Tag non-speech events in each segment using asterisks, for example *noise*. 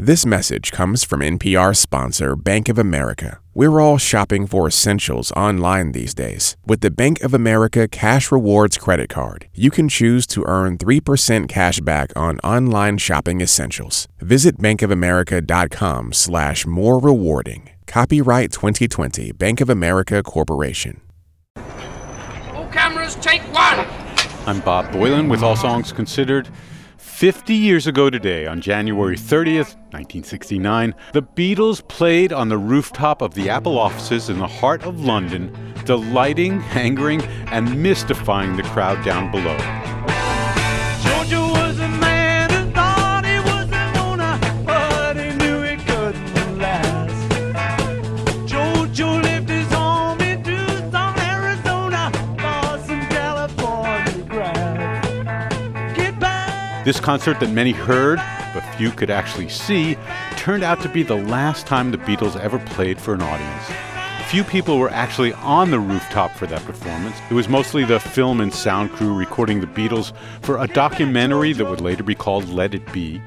This message comes from NPR sponsor Bank of America. We're all shopping for essentials online these days. With the Bank of America Cash Rewards credit card, you can choose to earn 3% cash back on online shopping essentials. Visit bankofamerica.com slash more rewarding. Copyright 2020 Bank of America Corporation. All cameras, take one! I'm Bob Boilen with All Songs Considered. 50 years ago today, on January 30th, 1969, the Beatles played on the rooftop of the Apple offices in the heart of London, delighting, *laughs* angering, and mystifying the crowd down below. This concert that many heard, but few could actually see, turned out to be the last time the Beatles ever played for an audience. Few people were actually on the rooftop for that performance. It was mostly the film and sound crew recording the Beatles for a documentary that would later be called Let It Be.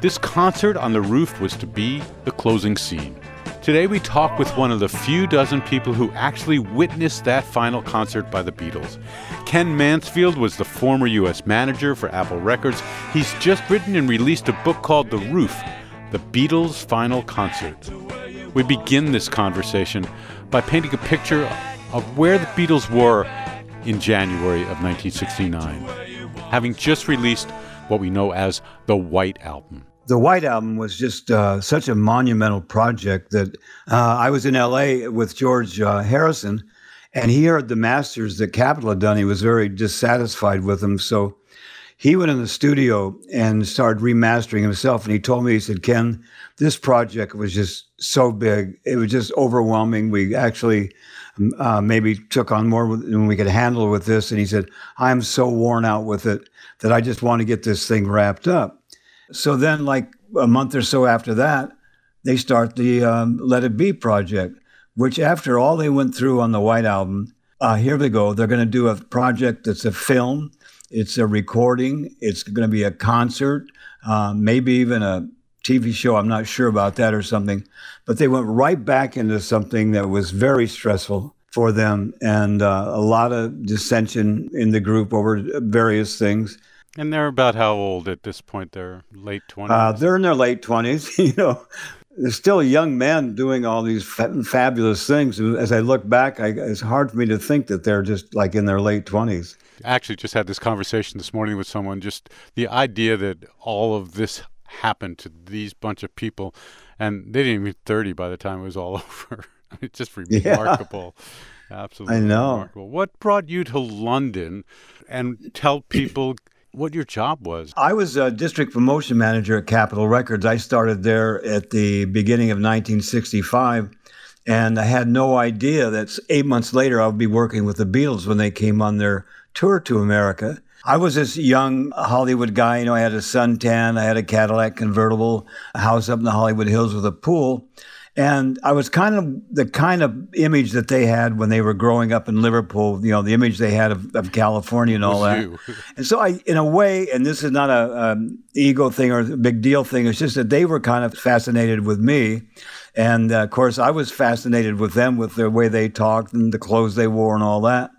This concert on the roof was to be the closing scene. Today we talk with one of the few dozen people who actually witnessed that final concert by the Beatles. Ken Mansfield was the former U.S. manager for Apple Records. He's just written and released a book called The Roof The Beatles' Final Concert. We begin this conversation by painting a picture of where the Beatles were in January of 1969, having just released what we know as the White Album. The White Album was just uh, such a monumental project that uh, I was in LA with George uh, Harrison, and he heard the masters that Capitol had done. He was very dissatisfied with them. So he went in the studio and started remastering himself. And he told me, he said, Ken, this project was just so big. It was just overwhelming. We actually uh, maybe took on more than we could handle with this. And he said, I'm so worn out with it that I just want to get this thing wrapped up. So then, like a month or so after that, they start the um, Let It Be project, which after all they went through on the White Album, uh, here they go. They're going to do a project that's a film, it's a recording, it's going to be a concert, uh, maybe even a TV show. I'm not sure about that or something. But they went right back into something that was very stressful for them and uh, a lot of dissension in the group over various things. And they're about how old at this point? They're late 20s? Uh, they're in their late 20s. *laughs* you know, they're still young man doing all these fa- fabulous things. As I look back, I, it's hard for me to think that they're just like in their late 20s. Actually, just had this conversation this morning with someone. Just the idea that all of this happened to these bunch of people, and they didn't even 30 by the time it was all *laughs* over. it's just *laughs* remarkable. Yeah. Absolutely. I know. Remarkable. What brought you to London and tell people what your job was? I was a district promotion manager at Capitol Records. I started there at the beginning of 1965. And I had no idea that eight months later I would be working with the Beatles when they came on their tour to America. I was this young Hollywood guy. You know, I had a suntan, I had a Cadillac convertible, a house up in the Hollywood Hills with a pool. And I was kind of the kind of image that they had when they were growing up in Liverpool, you know, the image they had of, of California and all that. And so I, in a way, and this is not a, um, ego thing or a big deal thing, it's just that they were kind of fascinated with me. And uh, of course, I was fascinated with them with the way they talked and the clothes they wore and all that.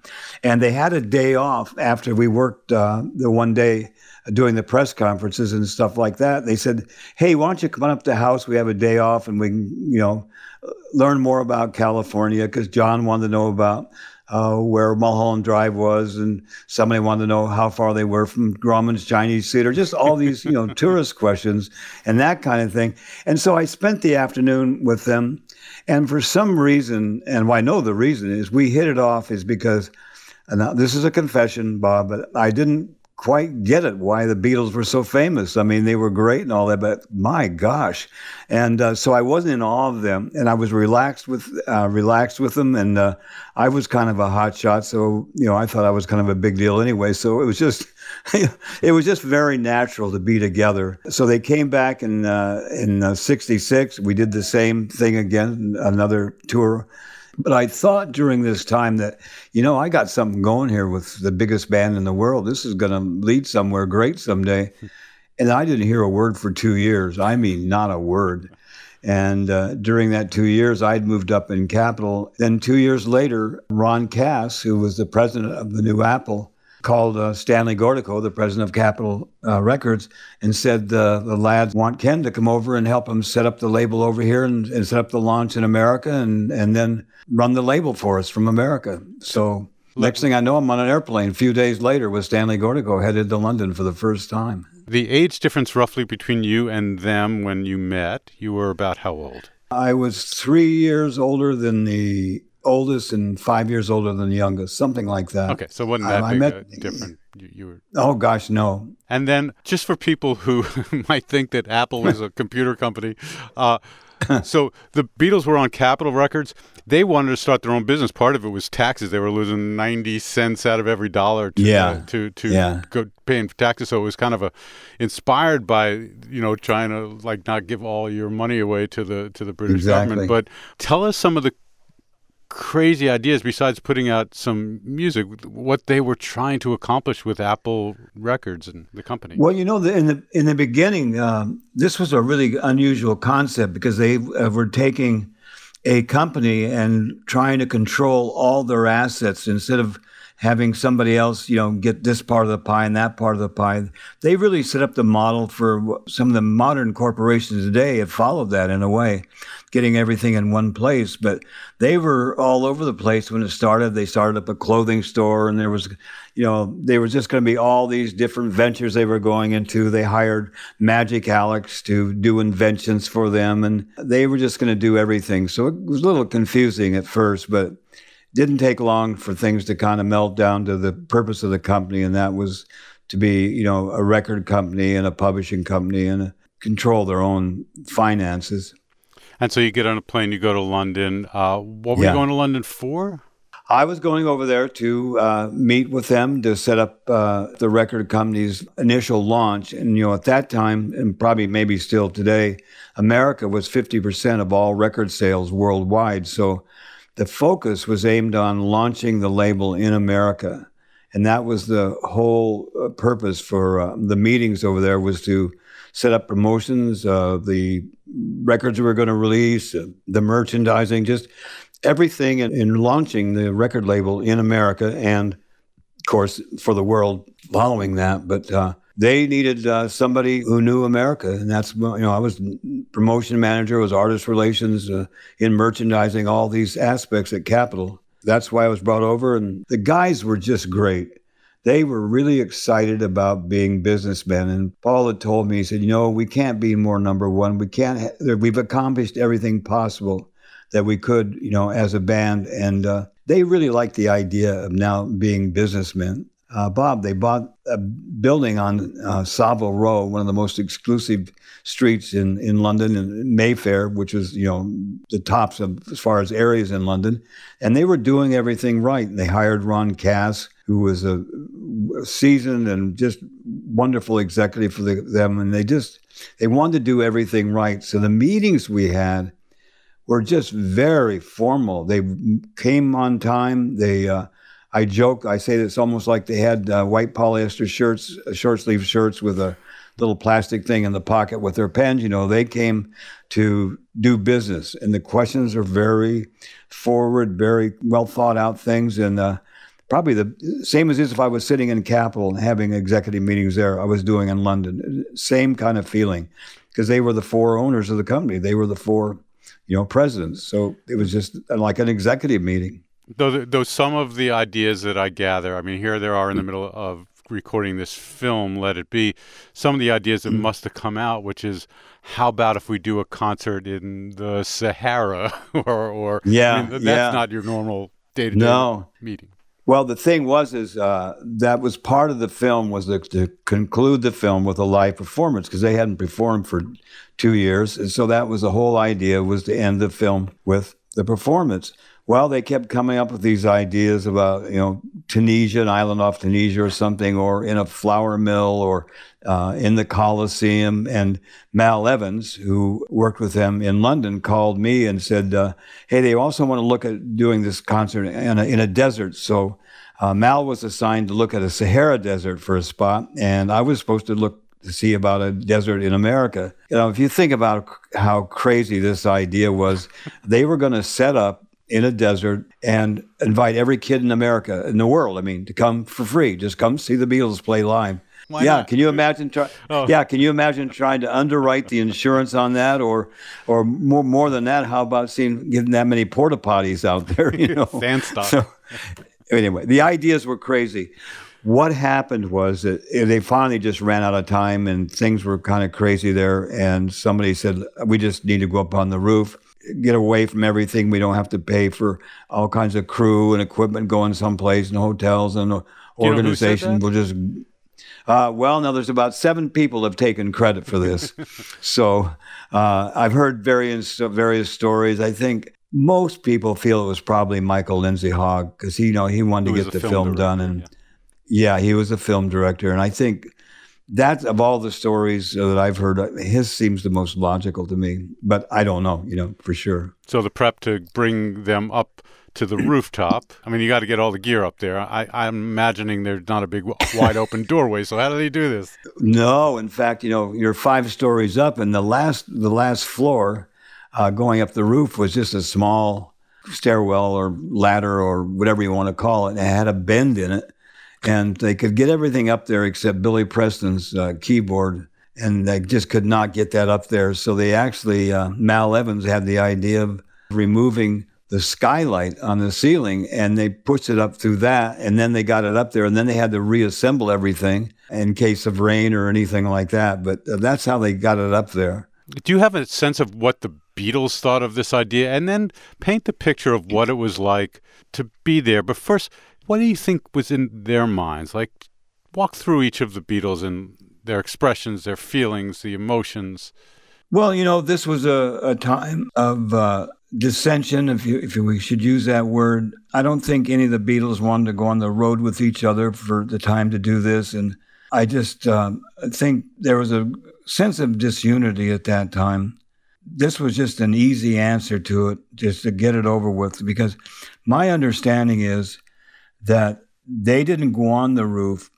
And they had a day off after we worked uh, the one day doing the press conferences and stuff like that. They said, "Hey, why don't you come on up to the house? We have a day off, and we can, you know, learn more about California." Because John wanted to know about uh, where Mulholland Drive was, and somebody wanted to know how far they were from Grauman's Chinese Theater. Just all these, you know, *laughs* tourist questions and that kind of thing. And so I spent the afternoon with them, and for some reason, and I know the reason is we hit it off is because. And now, this is a confession, Bob, but I didn't quite get it why the Beatles were so famous. I mean, they were great and all that, but my gosh! And uh, so I wasn't in awe of them, and I was relaxed with uh, relaxed with them, and uh, I was kind of a hot shot, so you know I thought I was kind of a big deal anyway. So it was just. *laughs* it was just very natural to be together. So they came back in uh, in '66. we did the same thing again, another tour but I thought during this time that, you know, I got something going here with the biggest band in the world. This is going to lead somewhere great someday. *laughs* And I didn't hear a word for two years. I mean, not a word. And uh, during that two years, I'd moved up in Capitol. Then two years later, Ron Kass, who was the president of the new Apple, called uh, Stanley Gortikov, the president of Capitol uh, Records, and said uh, the lads want Ken to come over and help him set up the label over here and, and set up the launch in America and, and then run the label for us from America. So next thing I know, I'm on an airplane. A few days later with Stanley Gortikov headed to London for the first time. The age difference roughly between you and them when you met, you were about how old? I was three years older than the oldest and five years older than the youngest, something like that. Okay, so wasn't that I- I met- different? You, you were, Oh gosh, no. and then just for people who *laughs* might think that Apple is a *laughs* computer company, uh, so the Beatles were on Capitol Records. They wanted to start their own business. Part of it was taxes. They were losing ninety cents out of every dollar to Yeah. to to Yeah. go paying for taxes. So it was kind of a inspired by you know trying to like not give all your money away to the to the British Exactly. government. But tell us some of the crazy ideas besides putting out some music what they were trying to accomplish with apple records and the company. Well, you know, the, in the in the beginning, um, this was a really unusual concept because they uh, were taking a company and trying to control all their assets instead of having somebody else, you know, get this part of the pie and that part of the pie. They really set up the model for some of the modern corporations today have followed that in a way, getting everything in one place. But they were all over the place when it started. They started up a clothing store, and there was, you know, they were just going to be all these different ventures they were going into. They hired Magic Alex to do inventions for them, and they were just going to do everything. So it was a little confusing at first, but didn't take long for things to kind of melt down to the purpose of the company, and that was to be, you know, a record company and a publishing company and control their own finances. and so you get on a plane you go to london uh, what were Yeah. you going to london for I was going over there to uh, meet with them to set up uh, the record company's initial launch. And, you know, at that time, and probably maybe still today, America was 50% of all record sales worldwide. So the focus was aimed on launching the label in America. And that was the whole uh, purpose for uh, the meetings over there was to set up promotions, uh, the records we were going to release, uh, the merchandising, just everything in, in launching the record label in America and, of course, for the world following that. But uh, they needed uh, somebody who knew America, and that's you know I was promotion manager, was artist relations, uh, in merchandising, all these aspects at Capitol. That's why I was brought over, and the guys were just great. They were really excited about being businessmen. And Paul had told me, he said, You know, we can't be more number one. We can't, ha- we've accomplished everything possible that we could, you know, as a band. And uh, they really liked the idea of now being businessmen. Uh, Bob, they bought a building on uh, Savile Row, one of the most exclusive streets in, in London, in Mayfair, which is you know, the tops of as far as areas in London. And they were doing everything right. They hired Ron Kass, who was a seasoned and just wonderful executive for the, them. And they just, they wanted to do everything right. So the meetings we had, were just very formal. They came on time. They, uh, I joke, I say that it's almost like they had uh, white polyester shirts, uh, short sleeve shirts with a little plastic thing in the pocket with their pens. You know, they came to do business, and the questions are very forward, very well thought out things, and uh, probably the same as if I was sitting in Capitol and having executive meetings there. I was doing in London, same kind of feeling, because they were the four owners of the company. They were the four you know, presidents. So it was just like an executive meeting. Though though some of the ideas that i gather i mean here there are in the middle of recording this film let it be. Some of the ideas that must have come out which is how about if we do a concert in the sahara? *laughs* Or or Yeah, I mean, that's yeah. not your normal day-to-day meeting. Well, the thing was, is uh, that was part of the film was to, to conclude the film with a live performance because they hadn't performed for two years, and so that was the whole idea was to end the film with the performance. Well, they kept coming up with these ideas about you know Tunisia, an island off Tunisia or something, or in a flour mill, or uh, in the Coliseum. And Mal Evans, who worked with them in London, called me and said, uh, "Hey, they also want to look at doing this concert in a, in a desert." So uh, Mal was assigned to look at a Sahara desert for a spot, and I was supposed to look to see about a desert in America. You know, if you think about how crazy this idea was, they were going to set up in a desert and invite every kid in America, in the world, I mean, to come for free. Just come see the Beatles play live. Why yeah, not? can you imagine? Try, Oh. Yeah, can you imagine trying to underwrite the insurance on that, or, or more more than that? How about seeing getting that many porta potties out there? You *laughs* know, Fan stock. So, anyway, the ideas were crazy. What happened was that eh, they finally just ran out of time, and things were kind of crazy there. And somebody said, "We just need to go up on the roof." Get away from everything. We don't have to pay for all kinds of crew and equipment going someplace and hotels and you know organization. We'll just uh, well, now there's about seven people have taken credit for this. *laughs* so uh, I've heard various various stories. I think most people feel it was probably Michael Lindsay Hogg because he, you know, he wanted to get the film film, done, and yeah. he was a film director, and I think that of all the stories that I've heard, uh, his seems the most logical to me. But I don't know, you know, for sure. So the prep to bring them up to the *clears throat* rooftop. I mean, you got to get all the gear up there. I, I'm imagining there's not a big wide open doorway. So how do they do this? No, in fact, you know, you're five stories up, and the last the last floor, uh, going up the roof was just a small stairwell or ladder or whatever you want to call it. And it had a bend in it, and they could get everything up there except Billy Preston's uh, keyboard, and they just could not get that up there. So they actually uh, Mal Evans had the idea of removing the skylight on the ceiling and they pushed it up through that and then they got it up there and then they had to reassemble everything in case of rain or anything like that but uh, that's how they got it up there Do you have a sense of what the Beatles thought of this idea? And then paint the picture of what it was like to be there. But first, what do you think was in their minds? Like, walk through each of the Beatles and their expressions, their feelings, the emotions. well you know this was a, a time of uh, dissension if you if we should use that word i don't think any of the beatles wanted to go on the road with each other for the time to do this and i just um, think there was a sense of disunity at that time this was just an easy answer to it, just to get it over with. Because my understanding is that they didn't go on the roof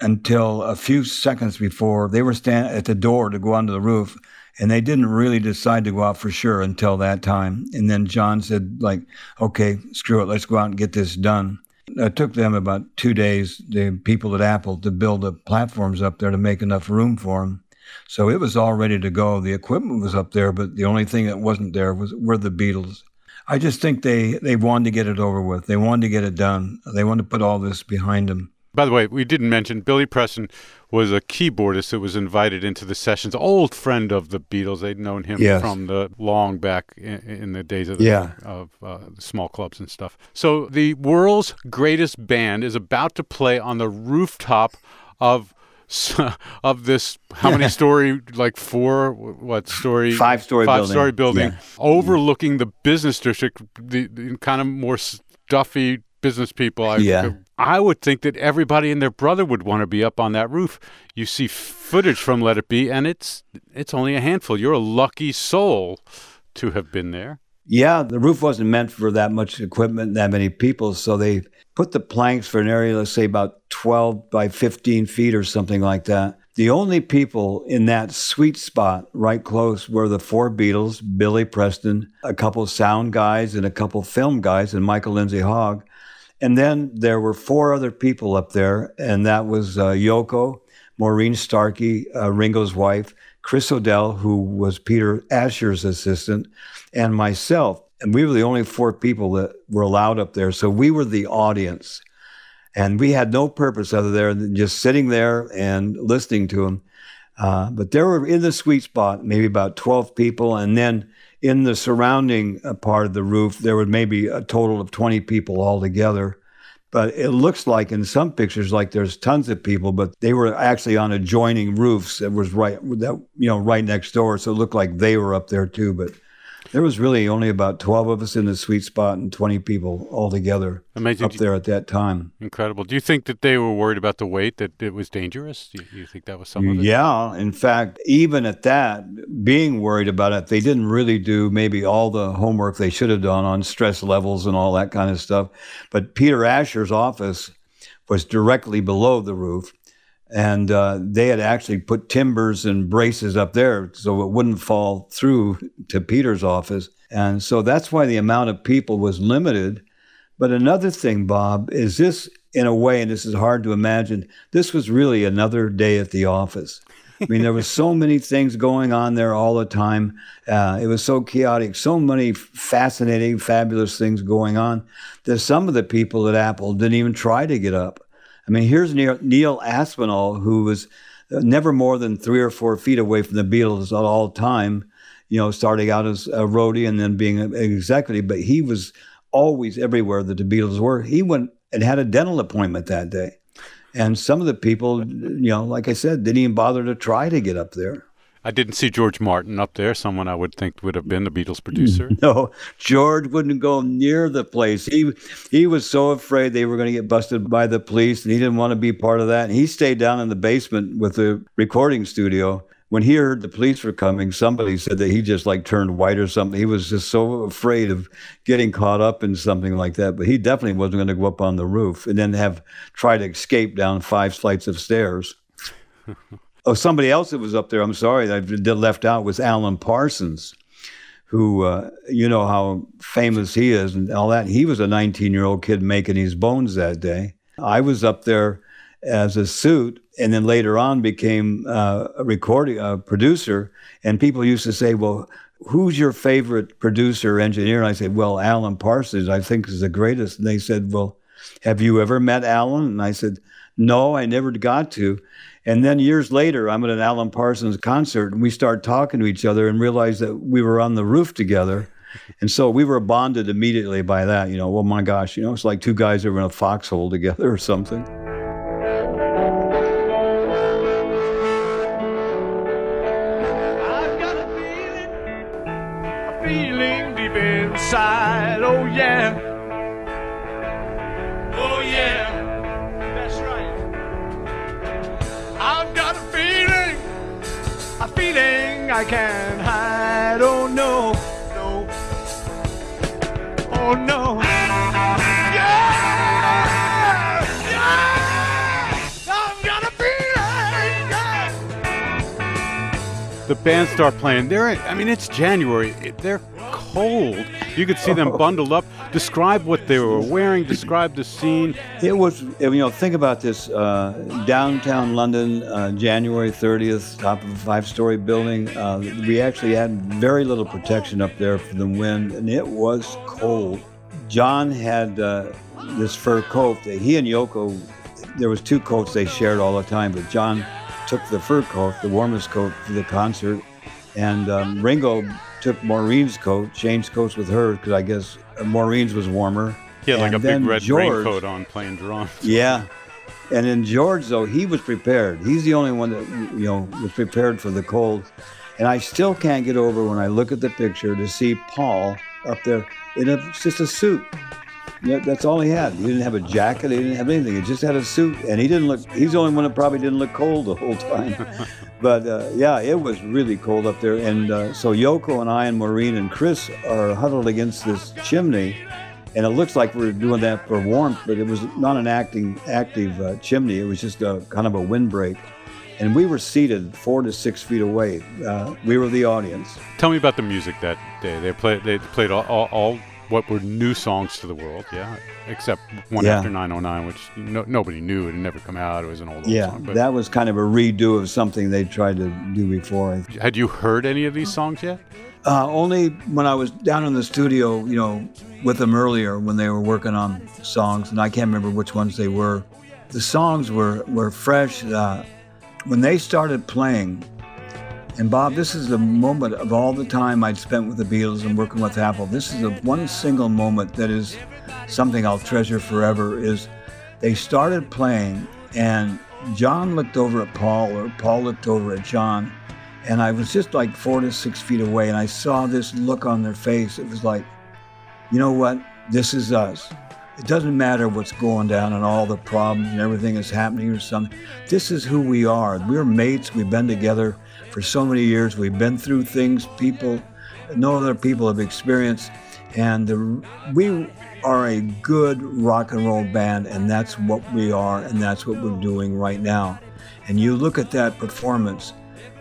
until a few seconds before they were standing at the door to go onto the roof, and they didn't really decide to go out for sure until that time. And then John said, like, okay, screw it, let's go out and get this done. It took them about two days, the people at Apple, to build the platforms up there to make enough room for them. So it was all ready to go. The equipment was up there, but the only thing that wasn't there was were the Beatles. I just think they they wanted to get it over with. They wanted to get it done. They wanted to put all this behind them. By the way, we didn't mention Billy Preston was a keyboardist that was invited into the sessions. Old friend of the Beatles. They'd known him Yes. from the long back in, in the days of the, Yeah. of uh, small clubs and stuff. So the world's greatest band is about to play on the rooftop of *laughs* of this how many story like four what story Five-story five building. story building Yeah. overlooking the business district the, the kind of more stuffy business people I, Yeah. I would think that everybody and their brother would want to be up on that roof. You see footage from Let It Be, and it's it's only a handful. You're a lucky soul to have been there. Yeah, the roof wasn't meant for that much equipment, that many people. So they put the planks for an area, let's say about 12 by 15 feet or something like that. The only people in that sweet spot, right close, were the four Beatles, Billy Preston, a couple sound guys, and a couple film guys, and Michael Lindsay Hogg. And then there were four other people up there, and that was uh, Yoko, Maureen Starkey, uh, Ringo's wife, Chris O'Dell, who was Peter Asher's assistant, and myself. And we were the only four people that were allowed up there. So we were the audience. And we had no purpose other there than just sitting there and listening to them. Uh, but there were in the sweet spot, maybe about 12 people. And then in the surrounding uh, part of the roof, there were maybe a total of 20 people altogether. But it looks like in some pictures, like there's tons of people, but they were actually on adjoining roofs that was right, that you know, right next door. So it looked like they were up there too. But there was really only about 12 of us in the sweet spot and 20 people altogether Amazing. up there at that time. Incredible. Do you think that they were worried about the weight, that it was dangerous? Do you, you think that was some of it? Yeah, in fact, even at that, being worried about it, they didn't really do maybe all the homework they should have done on stress levels and all that kind of stuff. But Peter Asher's office was directly below the roof. And uh, they had actually put timbers and braces up there so it wouldn't fall through to Peter's office. And so that's why the amount of people was limited. But another thing, Bob, is this in a way, and this is hard to imagine, this was really another day at the office. I mean, there was so *laughs* many things going on there all the time. Uh, it was so chaotic, so many fascinating, fabulous things going on that some of the people at Apple didn't even try to get up. I mean, here's Neil, Neil Aspinall, who was uh, never more than three or four feet away from the Beatles at all time, you know, starting out as a roadie and then being an executive, but he was always everywhere that the Beatles were. He went and had a dental appointment that day. And some of the people, you know, like I said, didn't even bother to try to get up there. I didn't see George Martin up there, someone I would think would have been the Beatles producer. *laughs* No, George wouldn't go near the place. He he was so afraid they were going to get busted by the police, and he didn't want to be part of that. And he stayed down in the basement with the recording studio when he heard the police were coming, somebody said that he just like turned white or something. He was just so afraid of getting caught up in something like that. But he definitely wasn't going to go up on the roof and then have try to escape down five flights of stairs. *laughs* oh, somebody else that was up there. I'm sorry that I left out was Alan Parsons, who uh, you know how famous he is and all that. He was a 19 year old kid making his bones that day. I was up there as a suit, and then later on became uh, a recording a producer. And people used to say, "Well, who's your favorite producer or engineer?" And I said, "Well, Alan Parsons, I think is the greatest." And they said, "Well, have you ever met Alan?" And I said, "No, I never got to." And then years later, I'm at an Alan Parsons concert, and we start talking to each other and realize that we were on the roof together. And so we were bonded immediately by that. You know, oh my gosh, you know, it's like two guys were in a foxhole together or something. I can't hide. Oh no, no, oh no. The band start playing. They're, I mean, it's January. They're cold. You could see them *laughs* bundled up. Describe what they were wearing. Describe the scene. It was, you know, think about this uh, downtown London, uh, January 30th, top of a five story building. Uh, we actually had very little protection up there from the wind, and it was cold. John had uh, this fur coat. that He and Yoko, there was two coats they shared all the time, but John took the fur coat, the warmest coat for the concert, and um, Ringo took Maureen's coat, changed coats with her because I guess Maureen's was warmer. He had like a big red George- raincoat on playing drums. *laughs* yeah. And in George, though, he was prepared. He's the only one that, you know, was prepared for the cold. And I still can't get over when I look at the picture to see Paul up there in a, just a suit. Yeah, That's all he had. He didn't have a jacket. He didn't have anything. He just had a suit, and he didn't look. He's the only one that probably didn't look cold the whole time. *laughs* but uh, yeah, it was really cold up there. And uh, so Yoko and I and Maureen and Chris are huddled against this chimney, and it looks like we're doing that for warmth, but it was not an acting active uh, chimney. It was just a kind of a windbreak. And we were seated four to six feet away. Uh, we were the audience. Tell me about the music that day. They played. They played all, all, all what were new songs to the world. Yeah, except one Yeah. after 909, which no, nobody knew. It had never come out. It was an old, old Yeah, song. But that was kind of a redo of something they tried to do before. had you heard any of these songs yet? Uh, only when I was down in the studio, you know, with them earlier when they were working on songs, and I can't remember which ones they were. The songs were were fresh. Uh, when they started playing, and Bob, this is the moment of all the time I'd spent with the Beatles and working with Apple. This is the one single moment that is something I'll treasure forever. Is they started playing, and John looked over at Paul, or Paul looked over at John, and I was just like four to six feet away, and I saw this look on their face. It was like, you know what? This is us. It doesn't matter what's going down and all the problems and everything that's happening or something. This is who we are. We're mates. We've been together for so many years. We've been through things people, no other people have experienced. And the, we are a good rock and roll band, and that's what we are, and that's what we're doing right now. And you look at that performance,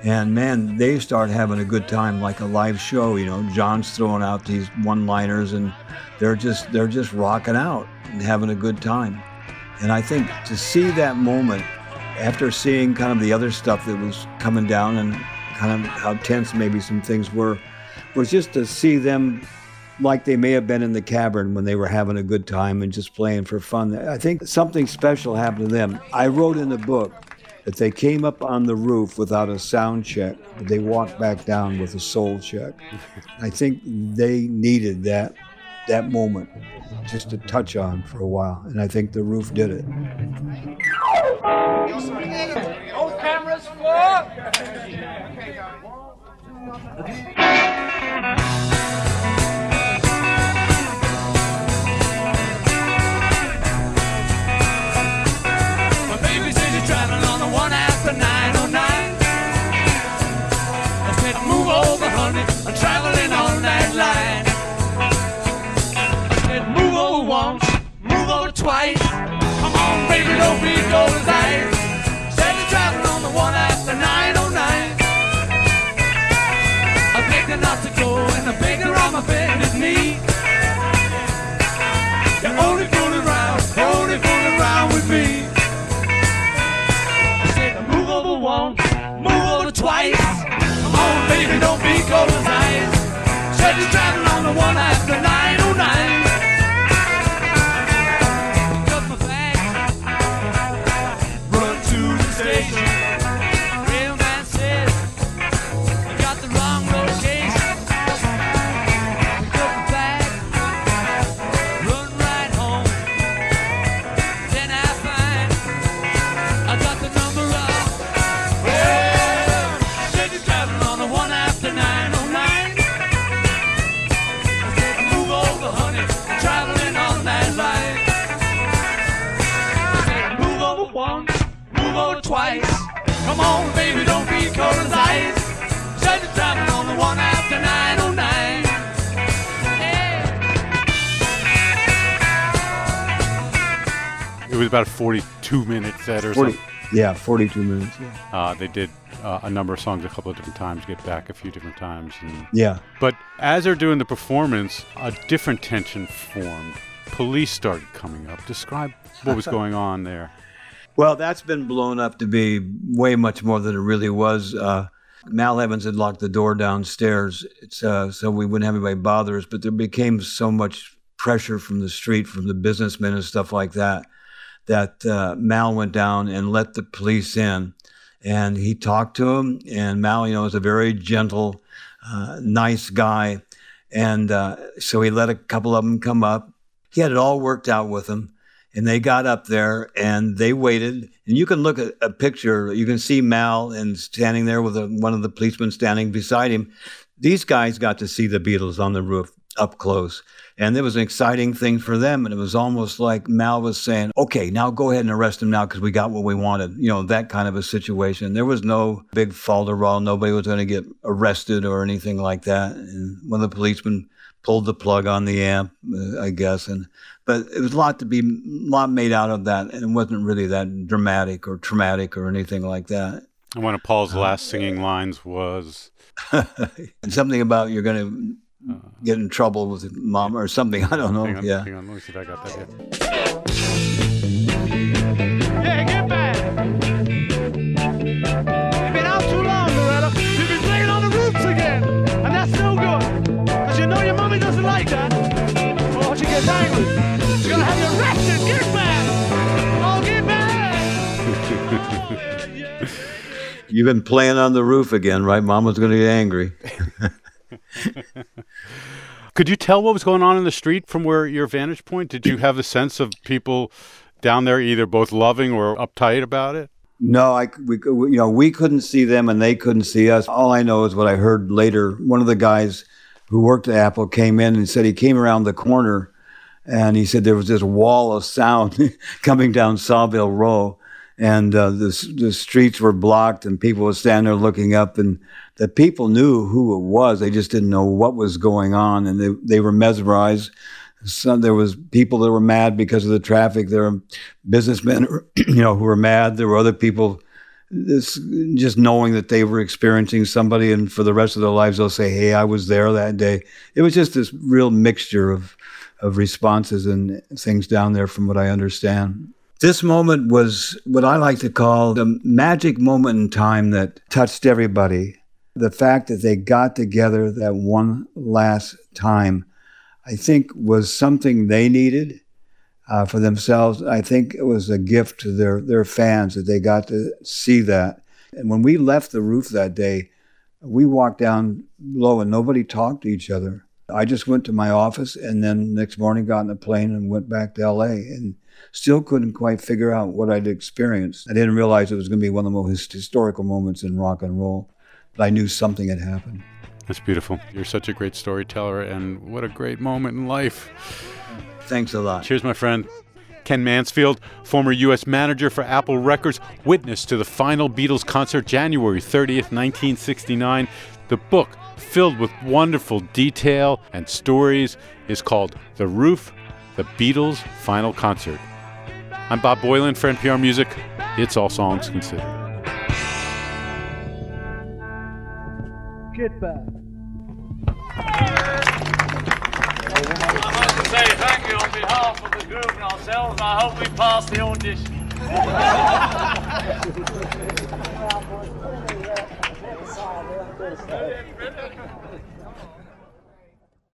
and man, they start having a good time like a live show. You know, John's throwing out these one-liners, and they're just they're just rocking out and having a good time. And I think to see that moment after seeing kind of the other stuff that was coming down and kind of how tense maybe some things were, was just to see them like they may have been in the cavern when they were having a good time and just playing for fun. I think something special happened to them. I wrote in the book that they came up on the roof without a sound check, but they walked back down with a soul check. I think they needed that that moment just to touch on for a while, and I think the roof did it. Roll cameras, four. My set or 40, something. yeah, 42 minutes. Yeah. Uh, they did uh, a number of songs a couple of different times, get back a few different times. And, yeah. but as they're doing the performance, a different tension formed. Police started coming up. Describe what was *laughs* going on there. Well, that's been blown up to be way much more than it really was. Uh, Mal Evans had locked the door downstairs, it's, uh, so we wouldn't have anybody bother us. But there became so much pressure from the street, from the businessmen and stuff like that, that uh, Mal went down and let the police in, and he talked to him. And Mal, you know, is a very gentle, uh, nice guy, and uh, so he let a couple of them come up. He had it all worked out with them and they got up there and they waited. And you can look at a picture. You can see Mal and standing there with a, one of the policemen standing beside him. These guys got to see the Beatles on the roof up close, and it was an exciting thing for them. And it was almost like Mal was saying, "Okay, now go ahead and arrest him now because we got what we wanted." You know, that kind of a situation. There was no big falderall. Nobody was going to get arrested or anything like that. And one of the policemen pulled the plug on the amp, uh, I guess, and but it was a lot to be a lot made out of that, and it wasn't really that dramatic or traumatic or anything like that. And one of Paul's last singing lines was, and *laughs* something about you're going to Uh, get in trouble with mom or something. I don't know. hang on, yeah. hang on, let me see if I got that here. Yeah, get back. You've been out too long, Loretta. You've been playing on the roofs again. And that's no good. Because you know your mommy doesn't like that. Oh, she gets angry. She's going to have you arrested. Get back. Oh, get back. yeah. *laughs* You've been playing on the roof again, right? Mama's going to get angry. *laughs* Could you tell what was going on in the street from where your vantage point? Did you have the sense of people down there either both loving or uptight about it? No, I we you know we couldn't see them and they couldn't see us. All I know is what I heard later. One of the guys who worked at Apple came in and said he came around the corner, and he said there was this wall of sound *laughs* coming down Savile Row, and uh, the the streets were blocked and people were standing there looking up, and the people knew who it was. They just didn't know what was going on, and they they were mesmerized. Some there was people that were mad because of the traffic. There were businessmen, *clears throat* you know, who were mad. There were other people this just knowing that they were experiencing somebody, and for the rest of their lives they'll say, "Hey, I was there that day." It was just this real mixture of of responses and things down there, from what I understand. This moment was what I like to call the magic moment in time that touched everybody. The fact that they got together that one last time, I think, was something they needed uh, for themselves. I think it was a gift to their, their fans that they got to see that. And when we left the roof that day, we walked down low and nobody talked to each other. I just went to my office and then next morning got in a plane and went back to LA and still couldn't quite figure out what I'd experienced. I didn't realize it was going to be one of the most historical moments in rock and roll, but I knew something had happened. That's beautiful. You're such a great storyteller, and what a great moment in life. Thanks a lot. Cheers, my friend. Ken Mansfield, former U.S. manager for Apple Records, witness to the final Beatles concert January 30th, 1969. The book, filled with wonderful detail and stories, is called The Roof The Beatles' Final Concert. I'm Bob Boilen for NPR Music. It's All Songs Considered. Kidman. I want to say thank you on behalf of the group and ourselves. I hope we pass the audition. *laughs* *laughs*